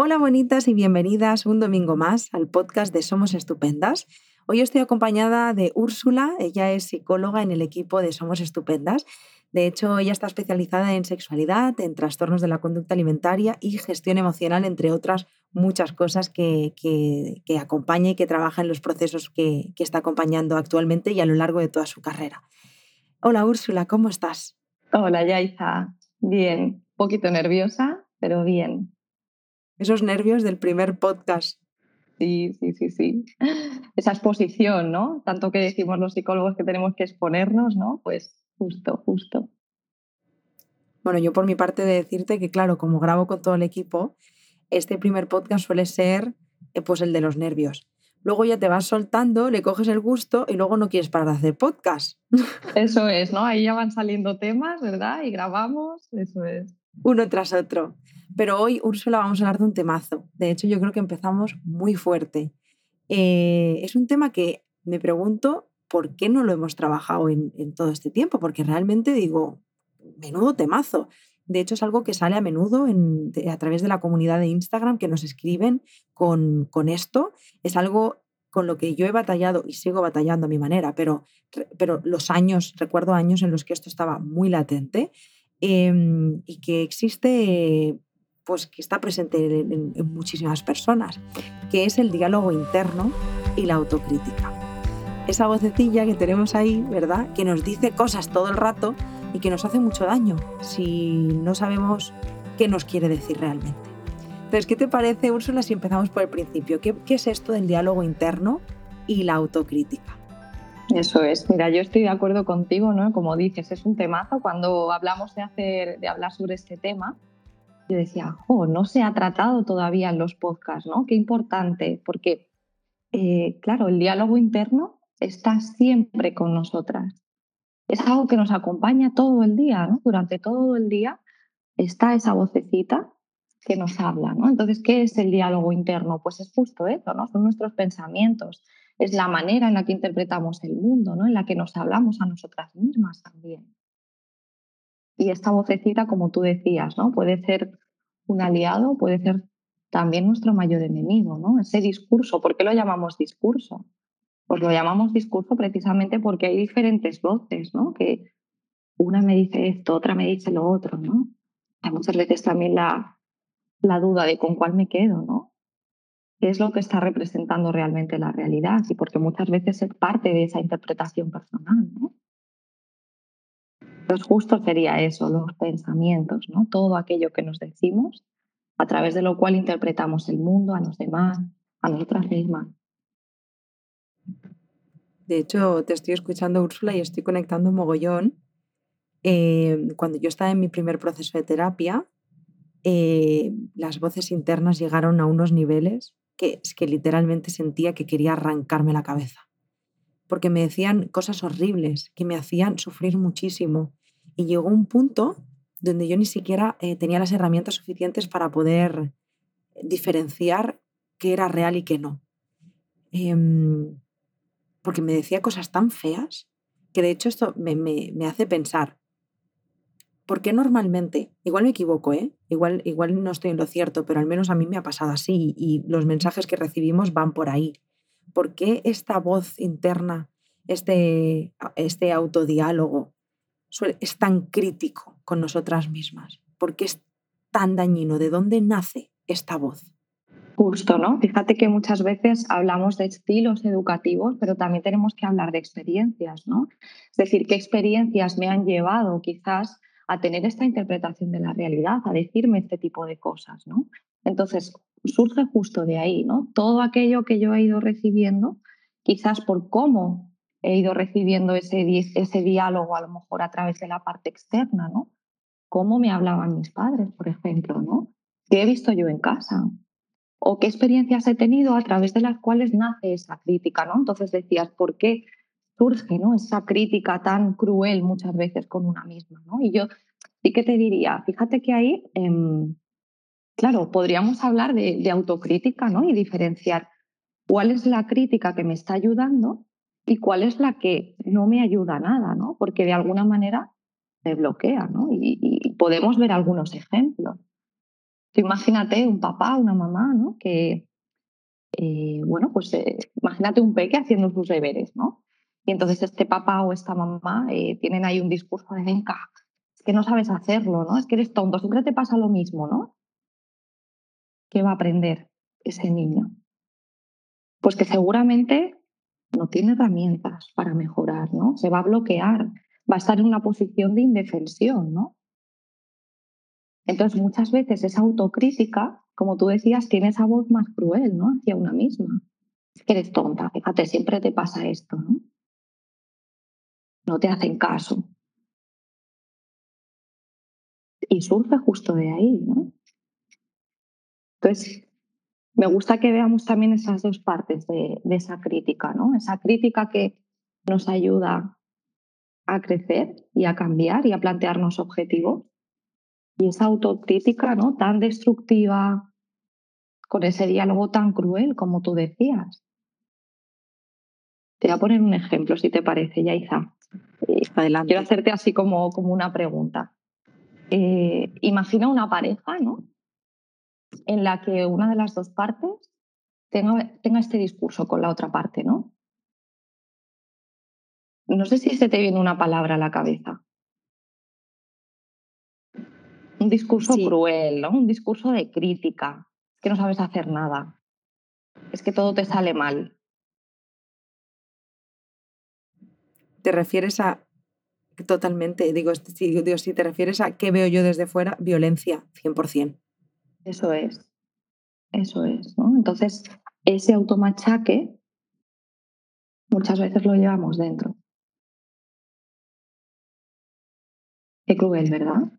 Hola bonitas y bienvenidas un domingo más al podcast de Somos Estupendas. Hoy estoy acompañada de Úrsula, ella es psicóloga en el equipo de Somos Estupendas. De hecho, ella está especializada en sexualidad, en trastornos de la conducta alimentaria y gestión emocional, entre otras muchas cosas que, que, acompaña y que trabaja en los procesos que, que está acompañando actualmente y a lo largo de toda su carrera. Hola Úrsula, ¿cómo estás? Hola Yaiza, bien, un poquito nerviosa, pero bien esos nervios del primer podcast. Sí, sí, sí, sí. Esa exposición, ¿no? Tanto que decimos los psicólogos que tenemos que exponernos, ¿no? Pues justo, justo. Bueno, yo por mi parte de decirte que, claro, como grabo con todo el equipo, este primer podcast suele ser eh, pues el de los nervios. Luego ya te vas soltando, le coges el gusto y luego no quieres parar de hacer podcast. Eso es, ¿no? Ahí ya van saliendo temas, ¿verdad? Y grabamos, eso es. Uno tras otro. Pero hoy, Úrsula, vamos a hablar de un temazo. De hecho, yo creo que empezamos muy fuerte. Eh, es un tema que me pregunto por qué no lo hemos trabajado en, todo este tiempo, porque realmente digo, menudo temazo. De hecho, es algo que sale a menudo a través de la comunidad de Instagram que nos escriben con, con, esto. Es algo con lo que yo he batallado y sigo batallando a mi manera, pero, pero los años, recuerdo años en los que esto estaba muy latente em, y que existe pues, que está presente en, muchísimas personas, que es el diálogo interno y la autocrítica. Esa vocecilla que tenemos ahí, ¿verdad? Que nos dice cosas todo el rato y que nos hace mucho daño si no sabemos qué nos quiere decir realmente. Entonces, ¿qué te parece, Úrsula, si empezamos por el principio? ¿Qué, qué es esto del diálogo interno y la autocrítica? Eso es, mira, yo estoy de acuerdo contigo, ¿no? Como dices, es un temazo cuando hablamos de, hacer, de hablar sobre este tema yo decía, oh, no se ha tratado todavía en los podcasts, ¿no? Qué importante, porque, eh, claro, el diálogo interno está siempre con nosotras. Es algo que nos acompaña todo el día, ¿no? Durante todo el día está esa vocecita que nos habla, ¿no? Entonces, ¿qué es el diálogo interno? Pues es justo eso, ¿no? Son nuestros pensamientos, es la manera en la que interpretamos el mundo, ¿no? En la que nos hablamos a nosotras mismas también. Y esta vocecita, como tú decías, ¿no? Puede ser un aliado, puede ser también nuestro mayor enemigo, ¿no? Ese discurso, ¿por qué lo llamamos discurso? Pues lo llamamos discurso precisamente porque hay diferentes voces, ¿no? Que una me dice esto, otra me dice lo otro, ¿no? Hay muchas veces también la, la duda de con cuál me quedo, ¿no? ¿Qué es lo que está representando realmente la realidad? Y porque muchas veces es parte de esa interpretación personal, ¿no? Pues justo sería eso, los pensamientos, ¿no? Todo aquello que nos decimos, a través de lo cual interpretamos el mundo, a los demás, a nosotras mismas. De hecho, te estoy escuchando, Úrsula, y estoy conectando un mogollón. Eh, cuando yo estaba en mi primer proceso de terapia, eh, las voces internas llegaron a unos niveles que es que literalmente sentía que quería arrancarme la cabeza. Porque me decían cosas horribles que me hacían sufrir muchísimo. Y llegó un punto donde yo ni siquiera eh, tenía las herramientas suficientes para poder diferenciar qué era real y qué no. Em, porque me decía cosas tan feas que de hecho esto me, me, hace pensar, ¿por qué normalmente, igual me equivoco, ¿eh? igual, igual no estoy en lo cierto, pero al menos a mí me ha pasado así y los mensajes que recibimos van por ahí? ¿Por qué esta voz interna, este, este autodiálogo, es tan crítico con nosotras mismas? ¿Por qué es tan dañino? ¿De dónde nace esta voz? Justo, ¿no? Fíjate que muchas veces hablamos de estilos educativos, pero también tenemos que hablar de experiencias, ¿no? Es decir, qué experiencias me han llevado quizás a tener esta interpretación de la realidad, a decirme este tipo de cosas, ¿no? Entonces, surge justo de ahí, ¿no? Todo aquello que yo he ido recibiendo, quizás por cómo he ido recibiendo ese, ese diálogo a lo mejor a través de la parte externa, ¿no? ¿Cómo me hablaban mis padres, por ejemplo, ¿no? ¿Qué he visto yo en casa? ¿O qué experiencias he tenido a través de las cuales nace esa crítica, ¿no? Entonces decías, ¿por qué surge ¿no? esa crítica tan cruel muchas veces con una misma, ¿no? Y yo sí que te diría, fíjate que ahí, em, claro, podríamos hablar de, autocrítica, ¿no? Y diferenciar cuál es la crítica que me está ayudando y cuál es la que no me ayuda nada, ¿no? Porque de alguna manera me bloquea, ¿no? Y, podemos ver algunos ejemplos. imagínate un papá, una mamá, ¿no? Que, eh, bueno, pues eh, imagínate un peque haciendo sus deberes, ¿no? Y entonces este papá o esta mamá eh, tienen ahí un discurso de venga, que no sabes hacerlo, ¿no? Es que eres tonto, siempre te pasa lo mismo, ¿no? ¿Qué va a aprender ese niño? Pues que seguramente no tiene herramientas para mejorar, ¿no? Se va a bloquear, va a estar en una posición de indefensión, ¿no? Entonces, muchas veces esa autocrítica, como tú decías, tiene esa voz más cruel, ¿no? Hacia una misma. Es que eres tonta, fíjate, siempre te pasa esto, ¿no? No te hacen caso. Y surge justo de ahí, ¿no? Entonces, me gusta que veamos también esas dos partes de, esa crítica, ¿no? Esa crítica que nos ayuda a crecer y a cambiar y a plantearnos objetivos. Y esa autocrítica, ¿no? Tan destructiva, con ese diálogo tan cruel como tú decías. Te voy a poner un ejemplo, si te parece, Yaiza. Eh, Adelante. Quiero hacerte así como, como una pregunta. Eh, imagina una pareja, ¿no? en la que una de las dos partes tenga, tenga este discurso con la otra parte, ¿no? No sé si se te viene una palabra a la cabeza. Un discurso cruel, ¿no? Un discurso de crítica, que no sabes hacer nada. Es que todo te sale mal. ¿Te refieres a totalmente, digo, digo, si te refieres a qué veo yo desde fuera, violencia, 100%. Eso es, eso es, ¿no? Entonces, ese automachaque muchas veces lo llevamos dentro. Qué cruel, ¿verdad?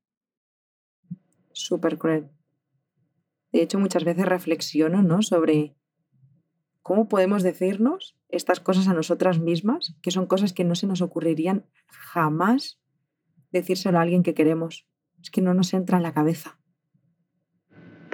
Súper cruel. De hecho, muchas veces reflexiono ¿no? sobre cómo podemos decirnos estas cosas a nosotras mismas, que son cosas que no se nos ocurrirían jamás decírselo a alguien que queremos. Es que no nos entra en la cabeza.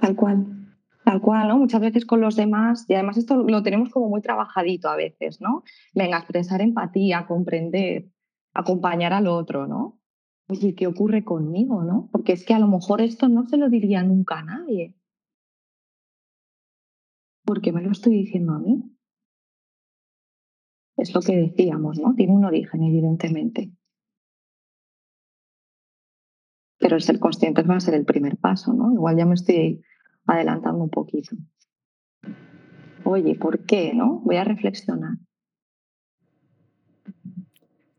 Tal cual, tal cual, ¿no? Muchas veces con los demás, y además esto lo tenemos como muy trabajadito a veces, ¿no? Venga, expresar empatía, comprender, acompañar al otro, ¿no? Oye, ¿qué ocurre conmigo, no? Porque es que a lo mejor esto no se lo diría nunca a nadie. Porque me lo estoy diciendo a mí. Es lo que decíamos, ¿no? Tiene un origen, evidentemente. Pero el ser conscientes va a ser el primer paso, ¿no? Igual ya me estoy adelantando un poquito. Oye, ¿por qué? ¿No? Voy a reflexionar.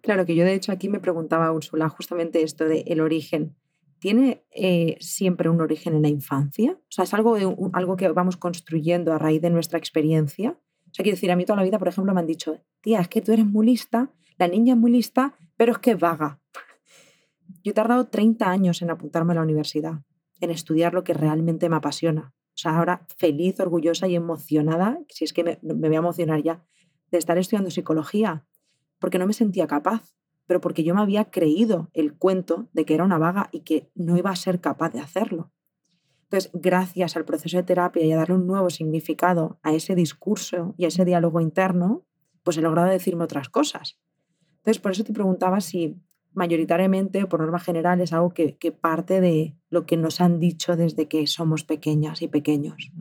Claro que yo de hecho aquí me preguntaba Úrsula justamente esto de el origen. ¿Tiene eh, siempre un origen en la infancia? O sea, ¿es algo, algo que vamos construyendo a raíz de nuestra experiencia? O sea, quiero decir, a mí toda la vida, por ejemplo, me han dicho, tía, es que tú eres muy lista, la niña es muy lista, pero es que es vaga. Yo he tardado 30 años en apuntarme a la universidad, en estudiar lo que realmente me apasiona. O sea, ahora feliz, orgullosa y emocionada, si es que me, me voy a emocionar ya, de estar estudiando psicología, porque no me sentía capaz, pero porque yo me había creído el cuento de que era una vaga y que no iba a ser capaz de hacerlo. Entonces, gracias al proceso de terapia y a darle un nuevo significado a ese discurso y a ese diálogo interno, pues he logrado decirme otras cosas. Entonces, por eso te preguntaba si mayoritariamente, por norma general, es algo que, parte de lo que nos han dicho desde que somos pequeñas y pequeños.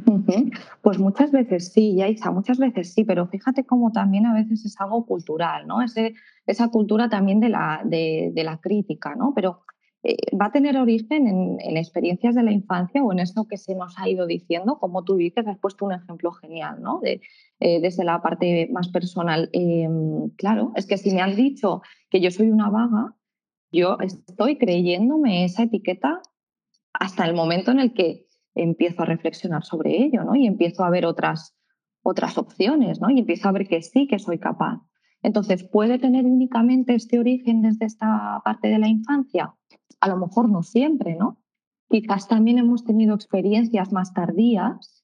Pues muchas veces sí, Yaisa, muchas veces sí, pero fíjate cómo también a veces es algo cultural, ¿no? esa cultura también de la, de, la crítica, ¿no? Pero eh, va a tener origen en, experiencias de la infancia o en eso que se nos ha ido diciendo, como tú dices, has puesto un ejemplo genial, ¿no? Eh, desde la parte más personal. Em, claro, es que si me han dicho que yo soy una vaga, yo estoy creyéndome esa etiqueta hasta el momento en el que empiezo a reflexionar sobre ello, ¿no? Y empiezo a ver otras, otras opciones, ¿no? Y empiezo a ver que sí, que soy capaz. Entonces, ¿puede tener únicamente este origen desde esta parte de la infancia? A lo mejor no siempre, ¿no? Quizás también hemos tenido experiencias más tardías,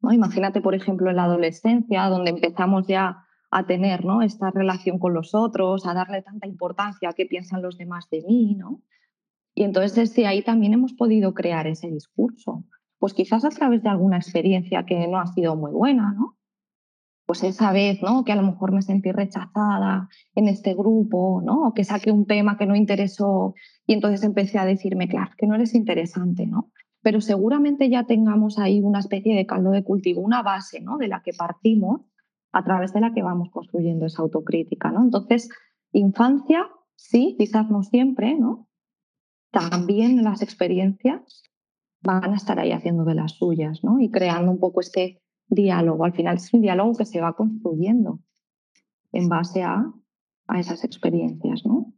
¿no? Imagínate, por ejemplo, en la adolescencia, donde empezamos ya a tener ¿no? esta relación con los otros, a darle tanta importancia a qué piensan los demás de mí, ¿no? Y entonces desde ahí también hemos podido crear ese discurso. Pues quizás a través de alguna experiencia que no ha sido muy buena, ¿no? Pues esa vez, ¿no? Que a lo mejor me sentí rechazada en este grupo, ¿no? Que saqué un tema que no interesó y entonces empecé a decirme, claro, que no eres interesante, ¿no? pero seguramente ya tengamos ahí una especie de caldo de cultivo, una base ¿no? de la que partimos, a través de la que vamos construyendo esa autocrítica. ¿no? Entonces, infancia, sí, quizás no siempre, ¿no? También las experiencias van a estar ahí haciendo de las suyas, ¿no? Y creando un poco este diálogo. Al final es un diálogo que se va construyendo en base a, a esas experiencias, ¿no?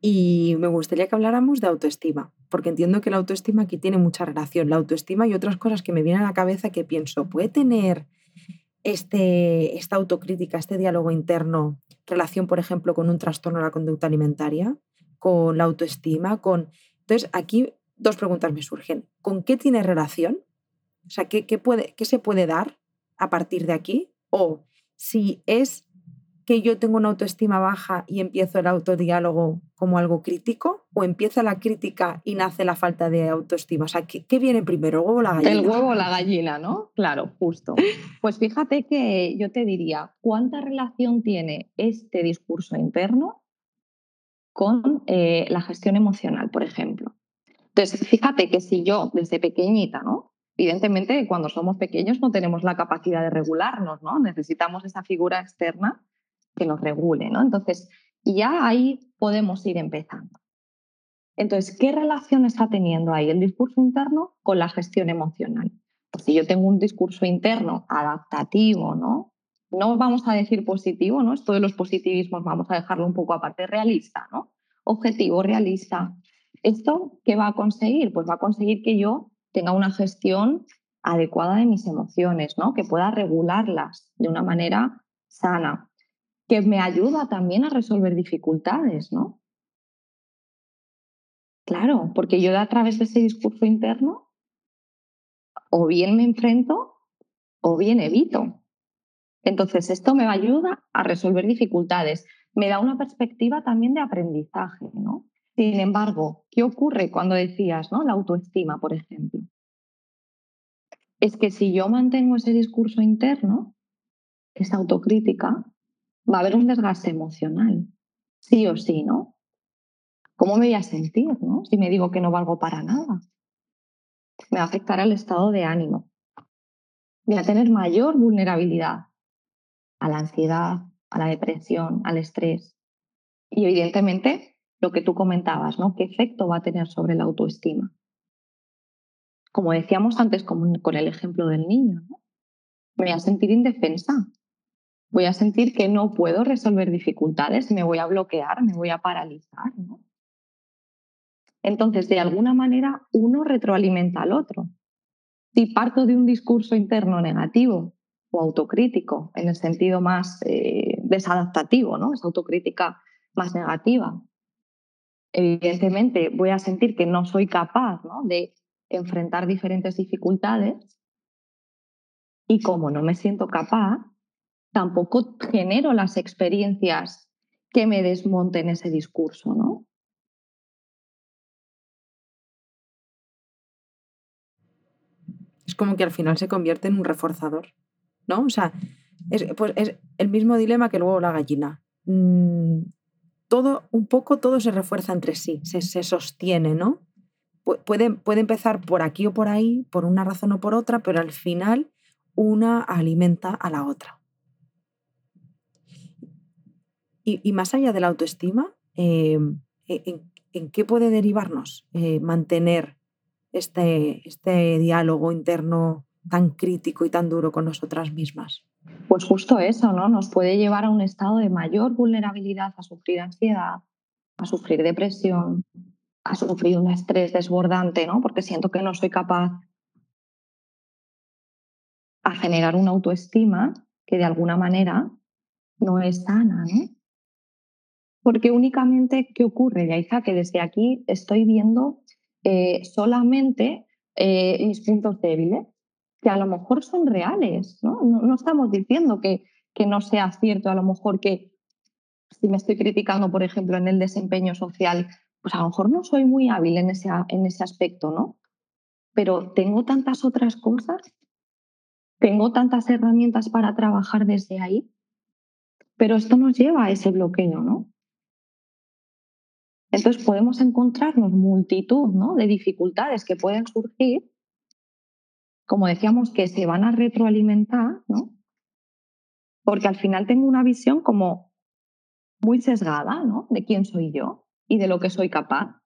Y me gustaría que habláramos de autoestima, porque entiendo que la autoestima aquí tiene mucha relación. La autoestima y otras cosas que me vienen a la cabeza que pienso, ¿puede tener este, esta autocrítica, este diálogo interno, relación, por ejemplo, con un trastorno de la conducta alimentaria, con la autoestima, con... Entonces, aquí dos preguntas me surgen. ¿Con qué tiene relación? O sea, ¿qué, qué, puede, qué se puede dar a partir de aquí? O si es que yo tengo una autoestima baja y empiezo el autodiálogo como algo crítico? ¿O empieza la crítica y nace la falta de autoestima? O sea, ¿qué, viene primero, el huevo o la gallina? El huevo o la gallina, ¿no? Claro, justo. Pues fíjate que yo te diría, ¿cuánta relación tiene este discurso interno con eh, la gestión emocional, por ejemplo? Entonces, fíjate que si yo desde pequeñita, ¿no? Evidentemente, cuando somos pequeños no tenemos la capacidad de regularnos, ¿no? Necesitamos esa figura externa que nos regule, ¿no? Entonces, ya ahí podemos ir empezando. Entonces, ¿qué relación está teniendo ahí el discurso interno con la gestión emocional? Pues si yo tengo un discurso interno adaptativo, ¿no? No vamos a decir positivo, ¿no? Esto de los positivismos vamos a dejarlo un poco aparte, realista, ¿no? Objetivo, realista. ¿Esto qué va a conseguir? Pues va a conseguir que yo tenga una gestión adecuada de mis emociones, ¿no? Que pueda regularlas de una manera sana que me ayuda también a resolver dificultades, ¿no? Claro, porque yo a través de ese discurso interno o bien me enfrento o bien evito. Entonces, esto me ayuda a resolver dificultades. Me da una perspectiva también de aprendizaje, ¿no? Sin embargo, ¿qué ocurre cuando decías, ¿no? La autoestima, por ejemplo. Es que si yo mantengo ese discurso interno, esa autocrítica, va a haber un desgaste emocional, sí o sí, ¿no? ¿Cómo me voy a sentir, ¿no? Si me digo que no valgo para nada. Me va a afectar al estado de ánimo. Voy a tener mayor vulnerabilidad a la ansiedad, a la depresión, al estrés. Y evidentemente, lo que tú comentabas, ¿no? ¿Qué efecto va a tener sobre la autoestima? Como decíamos antes con, el ejemplo del niño, ¿no? Me voy a sentir indefensa, voy a sentir que no puedo resolver dificultades, me voy a bloquear, me voy a paralizar. Entonces, de alguna manera, uno retroalimenta al otro. Si parto de un discurso interno negativo o autocrítico, en el sentido más eh, desadaptativo, ¿no? esa autocrítica más negativa, evidentemente voy a sentir que no soy capaz de enfrentar diferentes dificultades y como no me siento capaz, tampoco genero las experiencias que me desmonten ese discurso, ¿no? Es como que al final se convierte en un reforzador, ¿no? O sea, es, pues es el mismo dilema que luego la gallina. Mm, todo, un poco todo se refuerza entre sí, se, sostiene, ¿no? Puede, puede empezar por aquí o por ahí, por una razón o por otra, pero al final una alimenta a la otra. Y, más allá de la autoestima, em, e, ¿en, qué puede derivarnos eh, mantener este, este diálogo interno tan crítico y tan duro con nosotras mismas? Pues justo eso, ¿no? Nos puede llevar a un estado de mayor vulnerabilidad a sufrir ansiedad, a sufrir depresión, a sufrir un estrés desbordante, ¿no? Porque siento que no soy capaz a generar una autoestima que de alguna manera no es sana, ¿no? Porque únicamente, ¿qué ocurre, Yaiza? Que desde aquí estoy viendo eh, solamente eh, mis puntos débiles, que a lo mejor son reales, ¿no? No, estamos diciendo que, que no sea cierto, a lo mejor que si me estoy criticando, por ejemplo, en el desempeño social, pues a lo mejor no soy muy hábil en ese, en ese aspecto, ¿no? Pero tengo tantas otras cosas, tengo tantas herramientas para trabajar desde ahí, pero esto nos lleva a ese bloqueo, ¿no? Entonces podemos encontrarnos multitud ¿no? de dificultades que pueden surgir, como decíamos, que se van a retroalimentar, ¿no? porque al final tengo una visión como muy sesgada ¿no? de quién soy yo y de lo que soy capaz.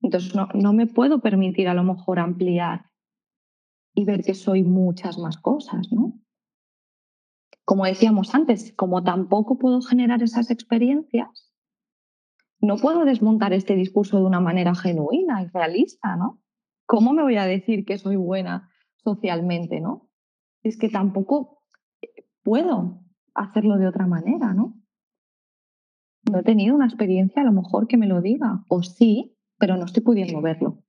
Entonces no, no me puedo permitir a lo mejor ampliar y ver que soy muchas más cosas, ¿no? Como decíamos antes, como tampoco puedo generar esas experiencias, no puedo desmontar este discurso de una manera genuina y realista, ¿no? ¿Cómo me voy a decir que soy buena socialmente, ¿no? Es que tampoco puedo hacerlo de otra manera, ¿no? No he tenido una experiencia a lo mejor que me lo diga, o sí, pero no estoy pudiendo verlo.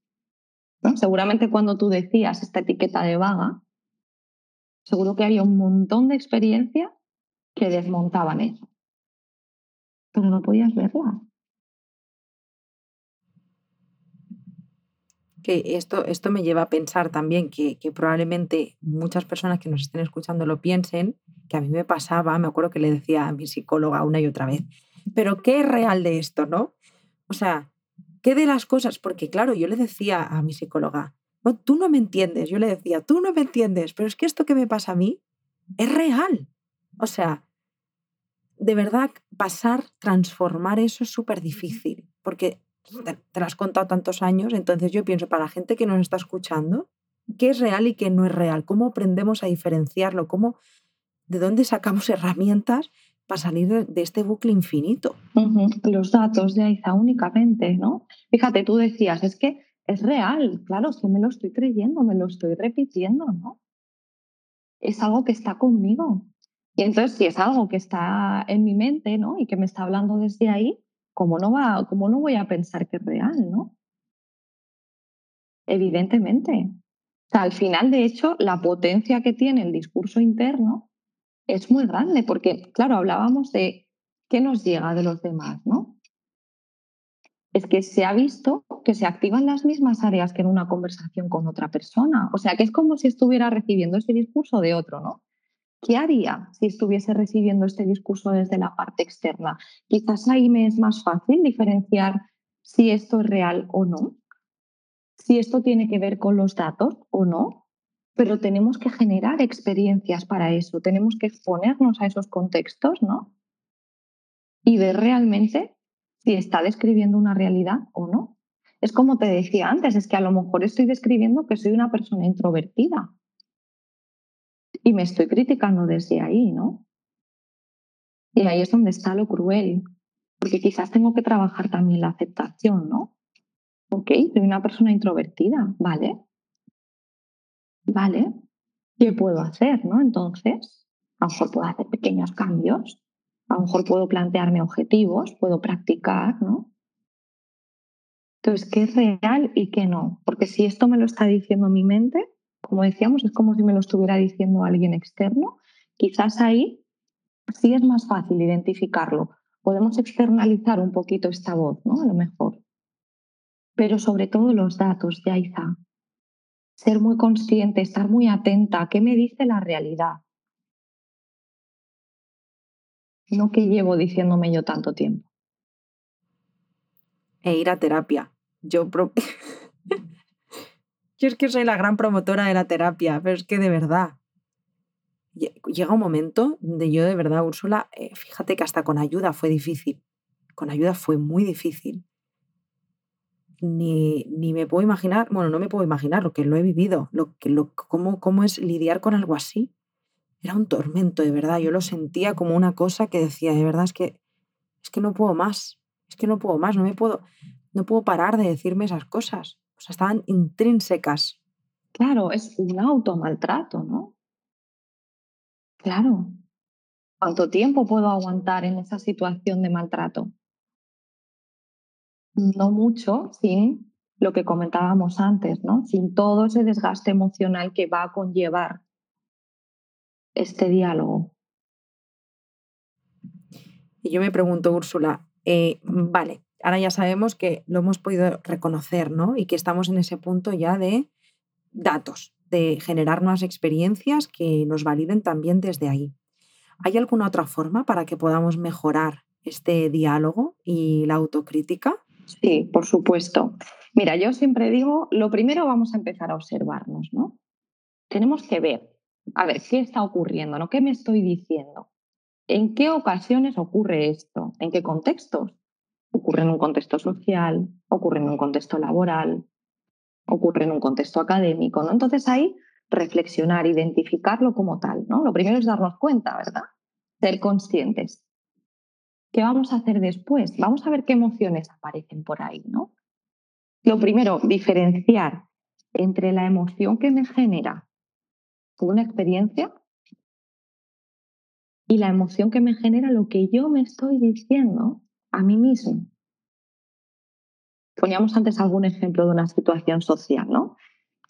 Seguramente cuando tú decías esta etiqueta de vaga, seguro que había un montón de experiencias que desmontaban eso. Pero no podías verla. Que esto, esto me lleva a pensar también que, que, probablemente muchas personas que nos estén escuchando lo piensen, que a mí me pasaba, me acuerdo que le decía a mi psicóloga una y otra vez, pero ¿qué es real de esto, no? O sea, ¿Qué de las cosas? Porque claro, yo le decía a mi psicóloga, no, tú no me entiendes. Yo le decía, tú no me entiendes, pero es que esto que me pasa a mí es real. O sea, de verdad, pasar, transformar eso es súper difícil, porque te, lo has contado tantos años, entonces yo pienso, para la gente que nos está escuchando, ¿qué es real y qué no es real? ¿Cómo aprendemos a diferenciarlo? ¿Cómo, ¿De dónde sacamos herramientas para salir de, este bucle infinito. Los datos de Aiza únicamente, ¿no? Fíjate, tú decías, es que es real, claro, es me lo estoy creyendo, me lo estoy repitiendo, ¿no? Es algo que está conmigo. Y entonces, si es algo que está en mi mente, ¿no? Y que me está hablando desde ahí, ¿cómo no, va, cómo no voy a pensar que es real, ¿no? Evidentemente. O sea, al final, de hecho, la potencia que tiene el discurso interno es muy grande, porque, claro, hablábamos de qué nos llega de los demás, ¿no? Es que se ha visto que se activan las mismas áreas que en una conversación con otra persona. O sea, que es como si estuviera recibiendo ese discurso de otro, ¿no? ¿Qué haría si estuviese recibiendo este discurso desde la parte externa? Quizás ahí me es más fácil diferenciar si esto es real o no, si esto tiene que ver con los datos o no, pero tenemos que generar experiencias para eso, tenemos que exponernos a esos contextos, ¿no? Y ver realmente si está describiendo una realidad o no. Es como te decía antes, es que a lo mejor estoy describiendo que soy una persona introvertida y me estoy criticando desde ahí, ¿no? Y ahí es donde está lo cruel, porque quizás tengo que trabajar también la aceptación, ¿no? Ok, soy una persona introvertida, ¿vale? ¿vale? ¿Qué puedo hacer? ¿no? Entonces, a lo mejor puedo hacer pequeños cambios, a lo mejor puedo plantearme objetivos, puedo practicar, ¿no? Entonces, ¿qué es real y qué no? Porque si esto me lo está diciendo mi mente, como decíamos, es como si me lo estuviera diciendo alguien externo, quizás ahí sí es más fácil identificarlo. Podemos externalizar un poquito esta voz, ¿no? A lo mejor. Pero sobre todo los datos, de Aiza ser muy consciente, estar muy atenta qué me dice la realidad. No que llevo diciéndome yo tanto tiempo. E ir a terapia. Yo, yo es que soy la gran promotora de la terapia, pero es que de verdad. Llega un momento de yo de verdad, Úrsula, eh, fíjate que hasta con ayuda fue difícil. Con ayuda fue muy difícil ni, ni, me puedo imaginar, bueno, no me puedo imaginar lo que lo he vivido, lo que, lo, cómo, cómo es lidiar con algo así. Era un tormento, de verdad. Yo lo sentía como una cosa que decía, de verdad, es que, es que no puedo más, es que no puedo más, no me puedo, no puedo parar de decirme esas cosas. Sea, estaban intrínsecas. Claro, es un automaltrato, ¿no? Claro. ¿Cuánto tiempo puedo aguantar en esa situación de maltrato? no mucho sin lo que comentábamos antes, ¿no? Sin todo ese desgaste emocional que va a conllevar este diálogo. Y yo me pregunto, Úrsula, eh, vale, ahora ya sabemos que lo hemos podido reconocer, ¿no? Y que estamos en ese punto ya de datos, de generar nuevas experiencias que nos validen también desde ahí. ¿Hay alguna otra forma para que podamos mejorar este diálogo y la autocrítica? Sí, por supuesto. Mira, yo siempre digo, lo primero vamos a empezar a observarnos, ¿no? Tenemos que ver, a ver, ¿qué está ocurriendo? ¿no? ¿Qué me estoy diciendo? ¿En qué ocasiones ocurre esto? ¿En qué contextos? Ocurre en un contexto social, ocurre en un contexto laboral, ocurre en un contexto académico, ¿no? Entonces ahí reflexionar, identificarlo como tal, ¿no? Lo primero es darnos cuenta, ¿verdad? Ser conscientes. ¿Qué vamos a hacer después? Vamos a ver qué emociones aparecen por ahí, ¿no? Lo primero, diferenciar entre la emoción que me genera una experiencia y la emoción que me genera lo que yo me estoy diciendo a mí mismo. Poníamos antes algún ejemplo de una situación social, ¿no?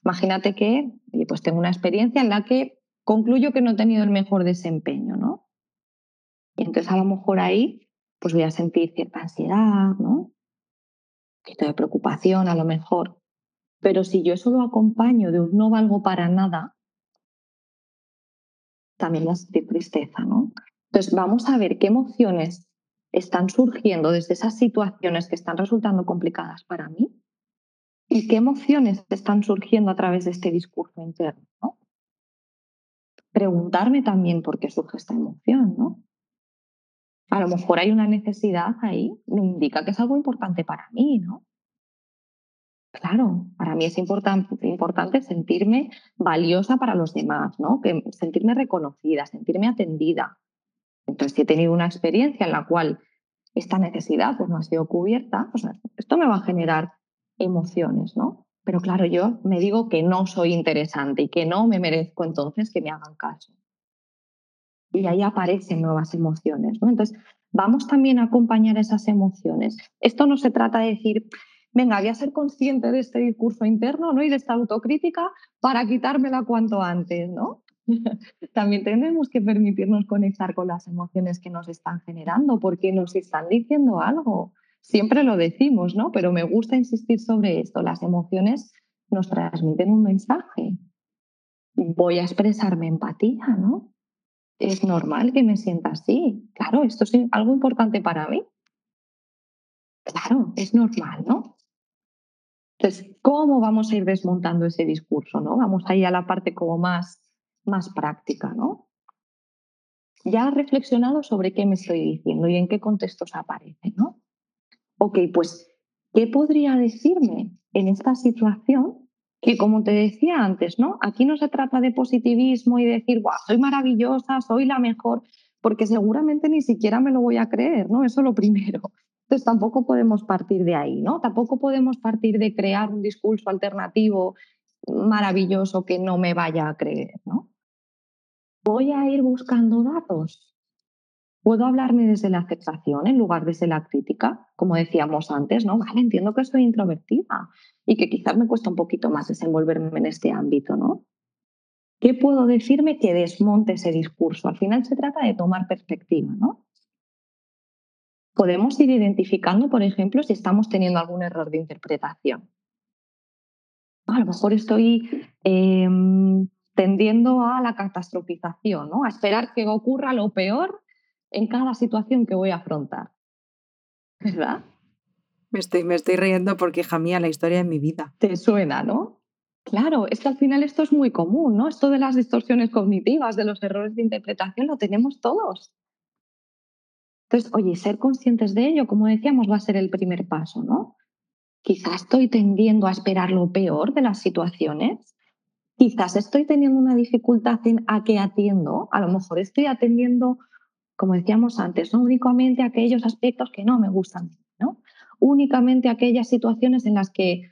Imagínate que pues tengo una experiencia en la que concluyo que no he tenido el mejor desempeño, ¿no? Y entonces a lo mejor ahí pues voy a sentir cierta ansiedad, ¿no? Un poquito de preocupación a lo mejor. Pero si yo eso lo acompaño de un no valgo para nada, también voy a sentir tristeza, ¿no? Entonces vamos a ver qué emociones están surgiendo desde esas situaciones que están resultando complicadas para mí y qué emociones están surgiendo a través de este discurso interno. ¿no? Preguntarme también por qué surge esta emoción, ¿no? A lo mejor hay una necesidad ahí, me indica que es algo importante para mí, ¿no? Claro, para mí es importante, importante sentirme valiosa para los demás, ¿no? Que, sentirme reconocida, sentirme atendida. Entonces, si he tenido una experiencia en la cual esta necesidad pues, no ha sido cubierta, pues, esto me va a generar emociones, ¿no? Pero claro, yo me digo que no soy interesante y que no me merezco entonces que me hagan caso. Y ahí aparecen nuevas emociones, ¿no? Entonces, vamos también a acompañar esas emociones. Esto no se trata de decir, venga, voy a ser consciente de este discurso interno ¿no? y de esta autocrítica para quitármela cuanto antes, ¿no? También tenemos que permitirnos conectar con las emociones que nos están generando, porque nos están diciendo algo. Siempre lo decimos, ¿no? Pero me gusta insistir sobre esto. Las emociones nos transmiten un mensaje. Voy a expresarme empatía, ¿no? Es normal que me sienta así. Claro, esto es algo importante para mí. Claro, es normal, ¿no? Entonces, ¿cómo vamos a ir desmontando ese discurso? ¿no? Vamos a ir a la parte como más, más práctica, ¿no? Ya he reflexionado sobre qué me estoy diciendo y en qué contextos aparece, ¿no? Ok, pues, ¿qué podría decirme en esta situación? Que como te decía antes, ¿no? Aquí no se trata de positivismo y decir, guau, soy maravillosa, soy la mejor, porque seguramente ni siquiera me lo voy a creer, ¿no? Eso es lo primero. Entonces tampoco podemos partir de ahí, ¿no? Tampoco podemos partir de crear un discurso alternativo maravilloso que no me vaya a creer, ¿no? Voy a ir buscando datos. Puedo hablarme desde la aceptación en lugar desde la crítica, como decíamos antes, ¿no? Vale, entiendo que soy introvertida y que quizás me cuesta un poquito más desenvolverme en este ámbito, ¿no? ¿Qué puedo decirme que desmonte ese discurso? Al final se trata de tomar perspectiva, ¿no? podemos ir identificando, por ejemplo, si estamos teniendo algún error de interpretación. A lo mejor estoy em, tendiendo a la catastrofización, ¿no? a esperar que ocurra lo peor en cada situación que voy a afrontar. ¿Verdad? Me estoy, me estoy riendo porque, hija mía, la historia de mi vida. Te suena, ¿no? Claro, es que al final esto es muy común, ¿no? Esto de las distorsiones cognitivas, de los errores de interpretación, lo tenemos todos. Entonces, oye, ser conscientes de ello, como decíamos, va a ser el primer paso, ¿no? Quizás estoy tendiendo a esperar lo peor de las situaciones. Quizás estoy teniendo una dificultad en a qué atiendo. A lo mejor estoy atendiendo, como decíamos antes, no únicamente aquellos aspectos que no me gustan, ¿no? Únicamente aquellas situaciones en las que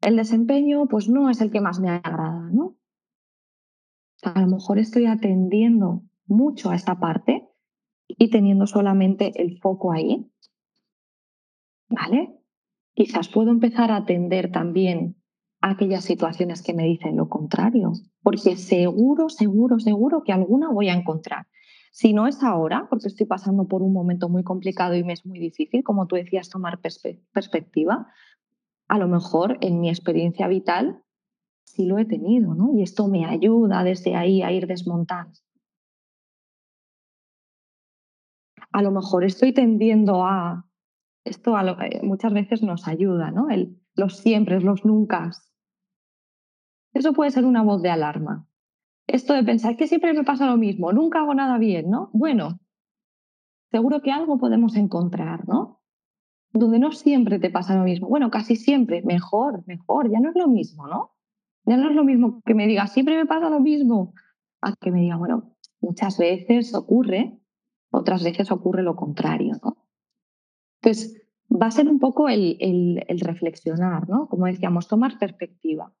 el desempeño pues no es el que más me agrada, ¿no? A lo mejor estoy atendiendo mucho a esta parte y teniendo solamente el foco ahí, ¿vale? Quizás puedo empezar a atender también aquellas situaciones que me dicen lo contrario, porque seguro, seguro, seguro que alguna voy a encontrar. Si no es ahora, porque estoy pasando por un momento muy complicado y me es muy difícil, como tú decías, tomar perspectiva, a lo mejor en mi experiencia vital sí lo he tenido, ¿no? Y esto me ayuda desde ahí a ir desmontando. a lo mejor estoy tendiendo a... Esto eh, muchas veces nos ayuda, ¿no? Los siempre, los nunca. Eso puede ser una voz de alarma. Esto de pensar que siempre me pasa lo mismo, nunca hago nada bien, ¿no? Bueno, seguro que algo podemos encontrar, ¿no? Donde no siempre te pasa lo mismo. Bueno, casi siempre, mejor, mejor, ya no es lo mismo, ¿no? Ya no es lo mismo que me diga, siempre me pasa lo mismo, a que me diga, bueno, muchas veces ocurre, otras veces ocurre lo contrario, ¿no? Entonces, va a ser un poco el, el reflexionar, ¿no? Como decíamos, tomar perspectiva.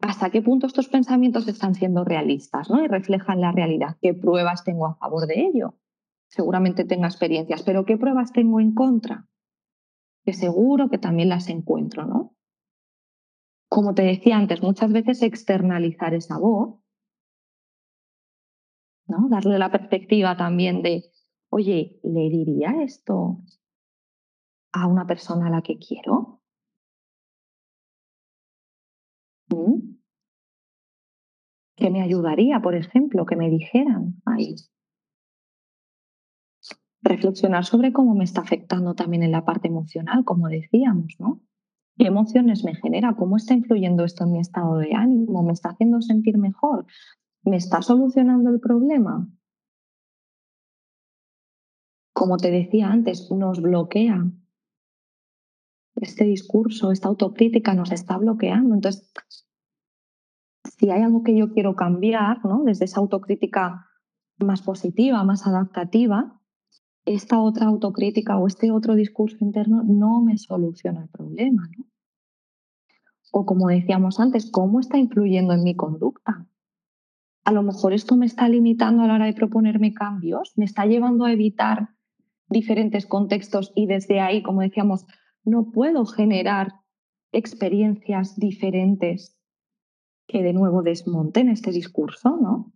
¿Hasta qué punto estos pensamientos están siendo realistas ¿no? y reflejan la realidad? ¿Qué pruebas tengo a favor de ello? Seguramente tenga experiencias, pero ¿qué pruebas tengo en contra? Que seguro que también las encuentro, ¿no? Como te decía antes, muchas veces externalizar esa voz, ¿no? Darle la perspectiva también de, oye, ¿le diría esto a una persona a la que quiero? ¿Mm? ¿Qué me ayudaría, por ejemplo, que me dijeran ahí? Reflexionar sobre cómo me está afectando también en la parte emocional, como decíamos, ¿no? ¿Qué emociones me genera? ¿Cómo está influyendo esto en mi estado de ánimo? ¿Me está haciendo sentir mejor? ¿Me está solucionando el problema? Como te decía antes, nos bloquea. Este discurso, esta autocrítica nos está bloqueando. Entonces, si hay algo que yo quiero cambiar, ¿no? desde esa autocrítica más positiva, más adaptativa, esta otra autocrítica o este otro discurso interno no me soluciona el problema. ¿no? O como decíamos antes, ¿cómo está influyendo en mi conducta? A lo mejor esto me está limitando a la hora de proponerme cambios, me está llevando a evitar diferentes contextos y desde ahí, como decíamos, no puedo generar experiencias diferentes que de nuevo desmonten este discurso, ¿no?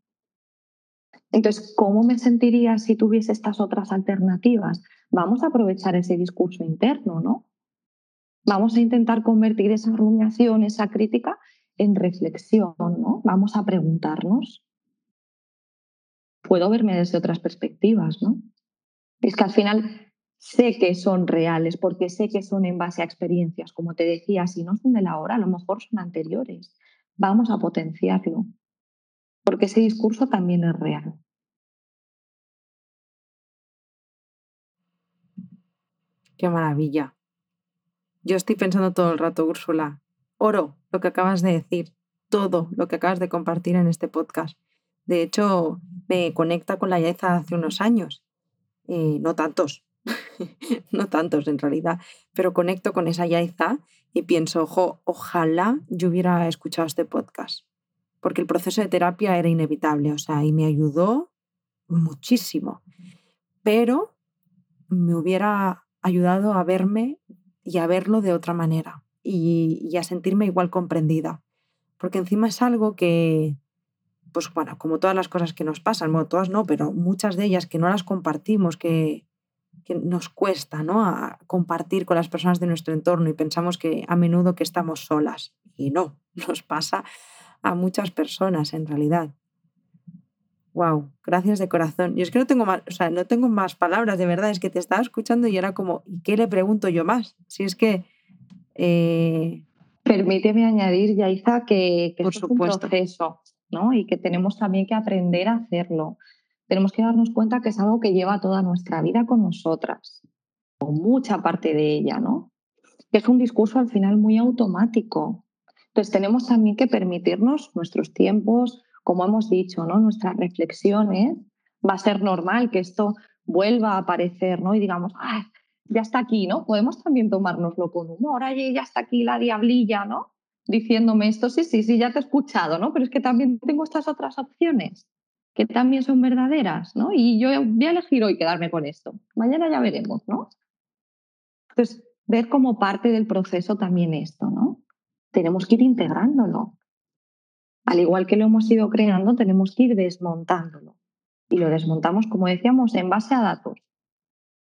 Entonces, ¿cómo me sentiría si tuviese estas otras alternativas? Vamos a aprovechar ese discurso interno, ¿no? Vamos a intentar convertir esa rumiación, esa crítica, en reflexión, ¿no? Vamos a preguntarnos. Puedo verme desde otras perspectivas, ¿no? Es que al final sé que son reales, porque sé que son en base a experiencias, como te decía, si no son de la hora, a lo mejor son anteriores vamos a potenciarlo, porque ese discurso también es real. Qué maravilla. Yo estoy pensando todo el rato, Úrsula. Oro lo que acabas de decir, todo lo que acabas de compartir en este podcast. De hecho, me conecta con la Yaiza hace unos años. Eh, no tantos, no tantos en realidad, pero conecto con esa Yaiza y pienso, ojo, ojalá yo hubiera escuchado este podcast, porque el proceso de terapia era inevitable, o sea, y me ayudó muchísimo, pero me hubiera ayudado a verme y a verlo de otra manera y, a sentirme igual comprendida, porque encima es algo que, pues bueno, como todas las cosas que nos pasan, bueno, todas no, pero muchas de ellas que no las compartimos, que, que nos cuesta ¿no? a compartir con las personas de nuestro entorno y pensamos que a menudo que estamos solas. Y no, nos pasa a muchas personas en realidad. Wow, gracias de corazón. Yo es que no tengo más, o sea, no tengo más palabras, de verdad, es que te estaba escuchando y era como, ¿y qué le pregunto yo más? Si es que... Eh, Permíteme añadir, Yaiza, que, que Por es un proceso, ¿no? Y que tenemos también que aprender a hacerlo tenemos que darnos cuenta que es algo que lleva toda nuestra vida con nosotras, o mucha parte de ella, ¿no? Es un discurso al final muy automático. Entonces tenemos también que permitirnos nuestros tiempos, como hemos dicho, ¿no? Nuestras reflexiones. Va a ser normal que esto vuelva a aparecer, ¿no? Y digamos, ah, ya está aquí, ¿no? Podemos también tomárnoslo con humor. Oye, ya está aquí la diablilla, ¿no? Diciéndome esto, sí, sí, sí, ya te he escuchado, ¿no? Pero es que también tengo estas otras opciones que también son verdaderas, ¿no? Y yo voy a elegir hoy quedarme con esto. Mañana ya veremos, ¿no? Entonces, ver como parte del proceso también esto, ¿no? Tenemos que ir integrándolo. Al igual que lo hemos ido creando, tenemos que ir desmontándolo. Y lo desmontamos, como decíamos, en base a datos,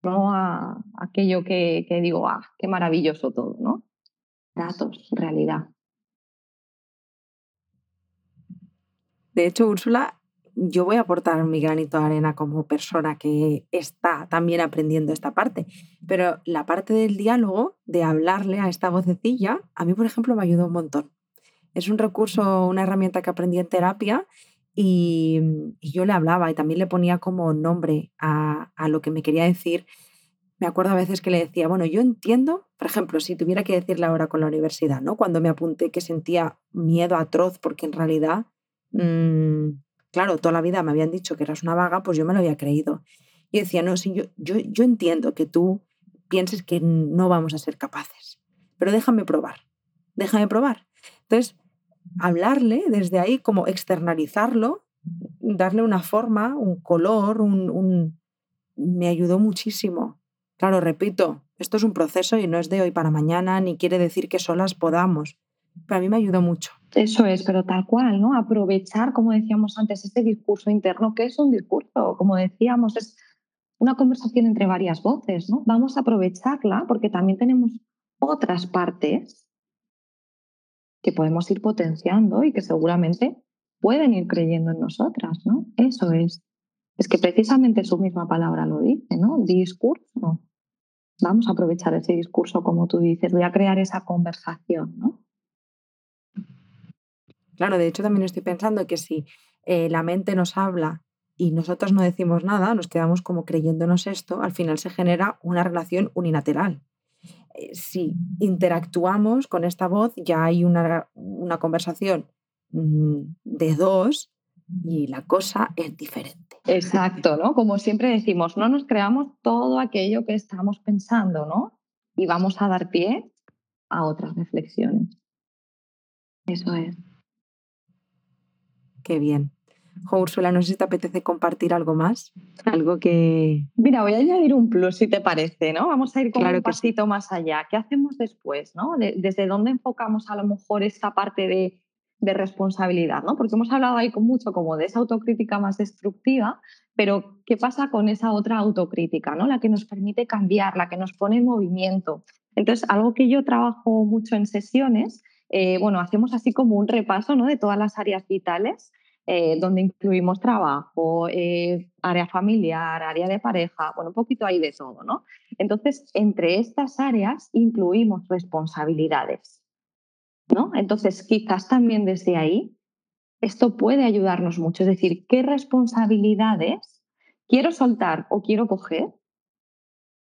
no a aquello que, digo, ah, qué maravilloso todo, ¿no? Datos, realidad. De hecho, Úrsula, yo voy a aportar mi granito de arena como persona que está también aprendiendo esta parte, pero la parte del diálogo, de hablarle a esta vocecilla, a mí, por ejemplo, me ayudó un montón. Es un recurso, una herramienta que aprendí en terapia y, yo le hablaba y también le ponía como nombre a, a lo que me quería decir. Me acuerdo a veces que le decía, bueno, yo entiendo, por ejemplo, si tuviera que decirle ahora con la universidad, ¿no? Cuando me apunté que sentía miedo atroz porque en realidad Mm, claro, toda la vida me habían dicho que eras una vaga, pues yo me lo había creído. Y decía, no, sí, yo, yo, yo entiendo que tú pienses que no vamos a ser capaces, pero déjame probar, déjame probar. Entonces, hablarle desde ahí, como externalizarlo, darle una forma, un color, un, un... me ayudó muchísimo. Claro, repito, esto es un proceso y no es de hoy para mañana, ni quiere decir que solas podamos, pero a mí me ayudó mucho. Eso es, pero tal cual, ¿no? Aprovechar, como decíamos antes, este discurso interno, que es un discurso, como decíamos, es una conversación entre varias voces, ¿no? Vamos a aprovecharla porque también tenemos otras partes que podemos ir potenciando y que seguramente pueden ir creyendo en nosotras, ¿no? Eso es. Es que precisamente su misma palabra lo dice, ¿no? Discurso. Vamos a aprovechar ese discurso, como tú dices, voy a crear esa conversación, ¿no? Claro, de hecho también estoy pensando que si eh, la mente nos habla y nosotros no decimos nada, nos quedamos como creyéndonos esto, al final se genera una relación unilateral. Eh, si interactuamos con esta voz, ya hay una, una conversación mm, de dos y la cosa es diferente. Exacto, ¿no? Como siempre decimos, no nos creamos todo aquello que estamos pensando, ¿no? Y vamos a dar pie a otras reflexiones. Eso es. Qué bien. Jo, Úrsula, no sé si te apetece compartir algo más, algo que... Mira, voy a añadir un plus, si te parece, ¿no? Vamos a ir con un pasito más allá. ¿Qué hacemos después, no? ¿Desde dónde enfocamos a lo mejor esta parte de, de, responsabilidad, no? Porque hemos hablado ahí con mucho como de esa autocrítica más destructiva, pero ¿qué pasa con esa otra autocrítica, no? La que nos permite cambiar, la que nos pone en movimiento. Entonces, algo que yo trabajo mucho en sesiones eh, bueno, hacemos así como un repaso ¿no? de todas las áreas vitales, eh, donde incluimos trabajo, eh, área familiar, área de pareja, bueno, un poquito ahí de todo, ¿no? Entonces, entre estas áreas incluimos responsabilidades, ¿no? Entonces, quizás también desde ahí esto puede ayudarnos mucho, es decir, ¿qué responsabilidades quiero soltar o quiero coger?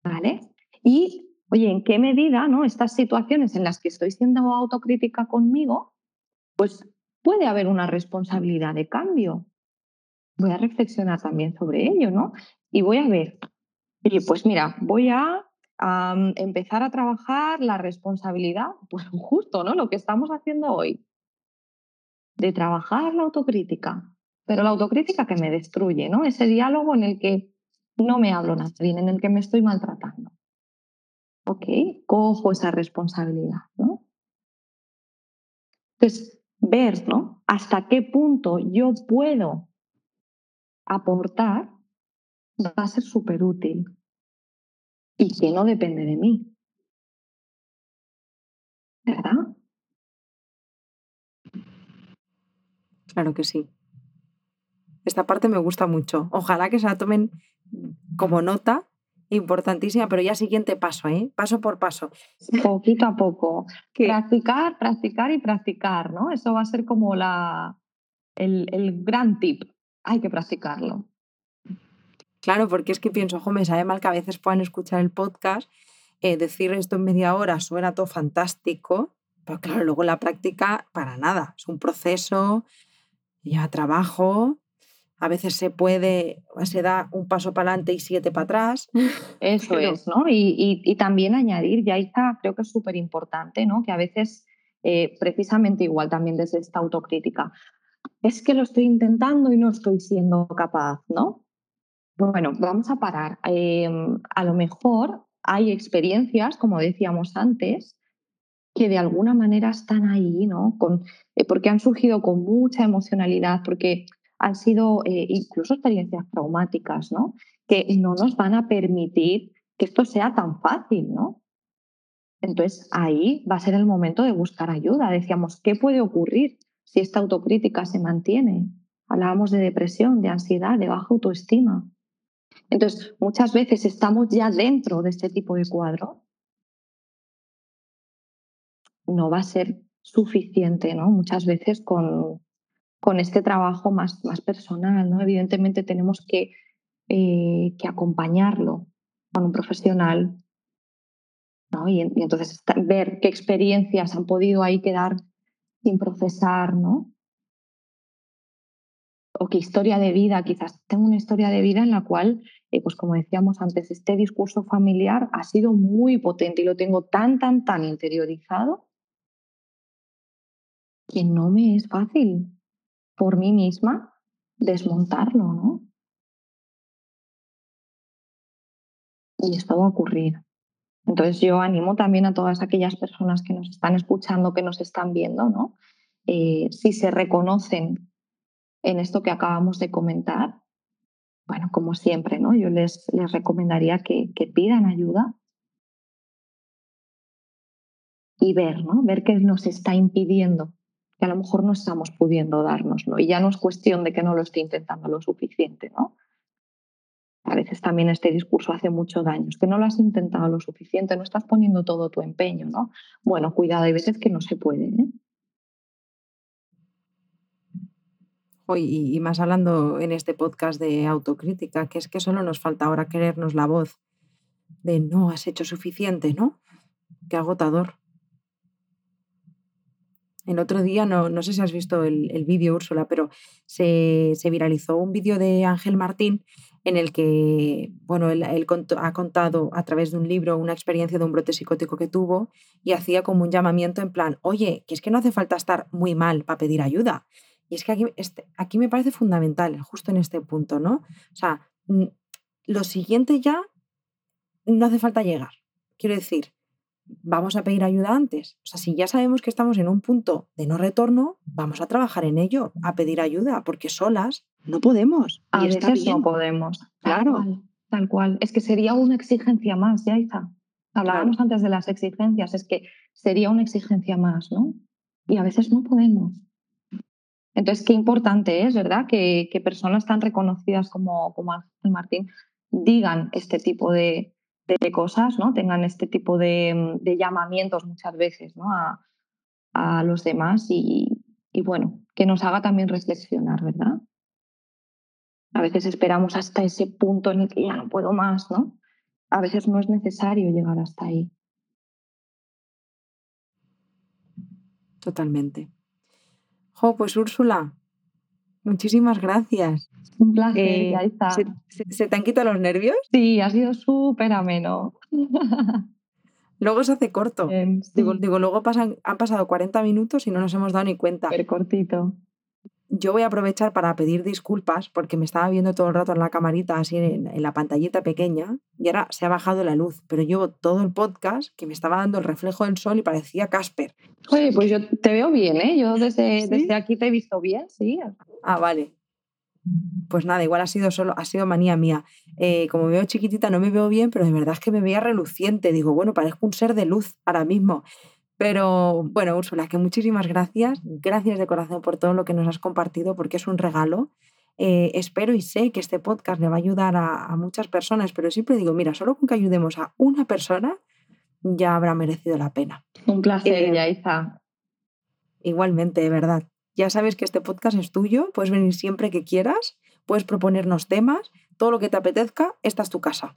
¿Vale? Y oye, ¿en qué medida ¿no? estas situaciones en las que estoy siendo autocrítica conmigo, pues puede haber una responsabilidad de cambio? Voy a reflexionar también sobre ello, ¿no? Y voy a ver, oye, pues mira, voy a empezar a trabajar la responsabilidad, pues justo, ¿no? Lo que estamos haciendo hoy, de trabajar la autocrítica, pero la autocrítica que me destruye, ¿no? Ese diálogo en el que no me hablo nada bien, en el que me estoy maltratando ok, cojo esa responsabilidad, ¿no? Entonces, ver, ¿no? Hasta qué punto yo puedo aportar va a ser súper útil y que no depende de mí. ¿Verdad? Claro que sí. Esta parte me gusta mucho. Ojalá que se la tomen como nota importantísima, pero ya siguiente paso, ¿eh? paso por paso. Poquito a poco. Practicar, practicar y practicar, ¿no? Eso va a ser como la, el, el gran tip. Hay que practicarlo. Claro, porque es que pienso, ojo, me sabe mal que a veces puedan escuchar el podcast, eh, decir esto en media hora suena todo fantástico, pero claro, luego la práctica para nada. Es un proceso, ya trabajo, a veces se puede, se da un paso para adelante y siete para atrás. Eso es, ¿no? Y, también añadir, ya está, creo que es súper importante, ¿no? Que a veces, eh, precisamente igual también desde esta autocrítica, es que lo estoy intentando y no estoy siendo capaz, ¿no? Bueno, vamos a parar. Em, a lo mejor hay experiencias, como decíamos antes, que de alguna manera están ahí, ¿no? Con, eh, porque han surgido con mucha emocionalidad, porque han sido eh, incluso experiencias traumáticas, ¿no? Que no nos van a permitir que esto sea tan fácil, ¿no? Entonces ahí va a ser el momento de buscar ayuda. Decíamos, ¿qué puede ocurrir si esta autocrítica se mantiene? Hablábamos de depresión, de ansiedad, de baja autoestima. Entonces, muchas veces estamos ya dentro de este tipo de cuadro. No va a ser suficiente, ¿no? Muchas veces con, con este trabajo más, más personal, ¿no? Evidentemente tenemos que, eh, que acompañarlo con un profesional, ¿no? Y, entonces ver qué experiencias han podido ahí quedar sin procesar, ¿no? O qué historia de vida, quizás tengo una historia de vida en la cual, eh, pues como decíamos antes, este discurso familiar ha sido muy potente y lo tengo tan, tan, tan interiorizado que no me es fácil por mí misma desmontarlo, ¿no? Y esto va a ocurrir. Entonces yo animo también a todas aquellas personas que nos están escuchando, que nos están viendo, ¿no? Eh, si se reconocen en esto que acabamos de comentar, bueno, como siempre, ¿no? Yo les, les recomendaría que, que pidan ayuda y ver, ¿no? Ver qué nos está impidiendo, que a lo mejor no estamos pudiendo darnos, ¿no? Y ya no es cuestión de que no lo esté intentando lo suficiente, ¿no? A veces también este discurso hace mucho daño, es que no lo has intentado lo suficiente, no estás poniendo todo tu empeño, ¿no? Bueno, cuidado, hay veces que no se puede, ¿eh? Y, más hablando en este podcast de autocrítica, que es que solo nos falta ahora querernos la voz de no has hecho suficiente, ¿no? Qué agotador. El otro día, no, no sé si has visto el, el vídeo, Úrsula, pero se, se viralizó un vídeo de Ángel Martín en el que, bueno, él, él ha contado a través de un libro una experiencia de un brote psicótico que tuvo y hacía como un llamamiento en plan, oye, que es que no hace falta estar muy mal para pedir ayuda. Y es que aquí, este, aquí me parece fundamental, justo en este punto, ¿no? O sea, lo siguiente ya no hace falta llegar. Quiero decir, vamos a pedir ayuda antes. O sea, si ya sabemos que estamos en un punto de no retorno, vamos a trabajar en ello, a pedir ayuda, porque solas no podemos. A y veces no podemos. Claro. Tal cual, tal cual. Es que sería una exigencia más, ya está. Hablábamos antes de las exigencias, es que sería una exigencia más, ¿no? Y a veces no podemos. Entonces, qué importante es, ¿verdad? Que, que personas tan reconocidas como, como Ángel Martín digan este tipo de, de cosas, ¿no? Tengan este tipo de, llamamientos muchas veces, ¿no? A, a los demás y, y, bueno, que nos haga también reflexionar, ¿verdad? A veces esperamos hasta ese punto en el que ya no puedo más, ¿no? A veces no es necesario llegar hasta ahí. Totalmente. Jo, pues Úrsula, muchísimas gracias. Un placer, Eh, ya está. ¿se, se- se te han quitado los nervios? Sí, ha sido súper ameno. Luego se hace corto. Sí, Digo, digo, luego pasan, han pasado 40 minutos y no nos hemos dado ni cuenta. súper cortito. Yo voy a aprovechar para pedir disculpas porque me estaba viendo todo el rato en la camarita, así en, en la pantallita pequeña, y ahora se ha bajado la luz, pero llevo todo el podcast que me estaba dando el reflejo del sol y parecía Casper. Oye, pues yo te veo bien, ¿eh? Yo desde, ¿Sí? desde aquí te he visto bien, sí. Ah, vale. Pues nada, igual ha sido solo, ha sido manía mía. Eh, como me veo chiquitita, no me veo bien, pero de verdad es que me veía reluciente. Digo, bueno, parezco un ser de luz ahora mismo. Pero bueno, Úrsula, que muchísimas gracias. Gracias de corazón por todo lo que nos has compartido, porque es un regalo. Eh, espero y sé que este podcast le va a ayudar a, a muchas personas, pero siempre digo, mira, solo con que ayudemos a una persona ya habrá merecido la pena. Un placer, Eh, Yaiza. Igualmente, de verdad. Ya sabes que este podcast es tuyo, puedes venir siempre que quieras, puedes proponernos temas, todo lo que te apetezca, esta es tu casa.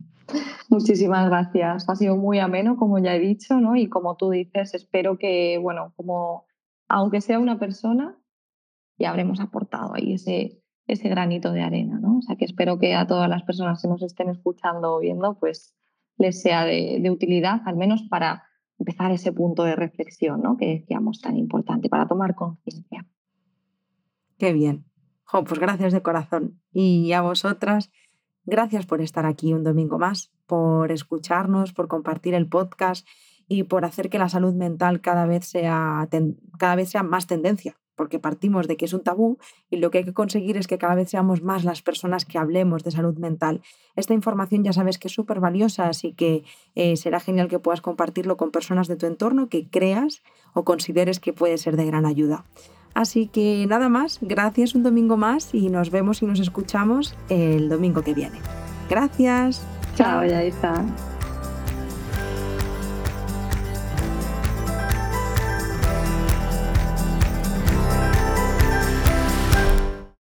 Muchísimas gracias. Ha sido muy ameno, como ya he dicho, ¿no? Y como tú dices, espero que, bueno, como aunque sea una persona, ya habremos aportado ahí ese, ese granito de arena, ¿no? O sea que espero que a todas las personas que nos estén escuchando o viendo, pues les sea de, de utilidad, al menos para empezar ese punto de reflexión, ¿no? Que decíamos tan importante, para tomar conciencia. Qué bien. Jo, pues gracias de corazón. Y a vosotras, gracias por estar aquí un domingo más, por escucharnos, por compartir el podcast y por hacer que la salud mental cada vez sea, cada vez sea más tendencia, porque partimos de que es un tabú y lo que hay que conseguir es que cada vez seamos más las personas que hablemos de salud mental. Esta información ya sabes que es súper valiosa, así que eh, será genial que puedas compartirlo con personas de tu entorno que creas o consideres que puede ser de gran ayuda. Así que nada más, gracias un domingo más y nos vemos y nos escuchamos el domingo que viene. Gracias. Chao, ya está.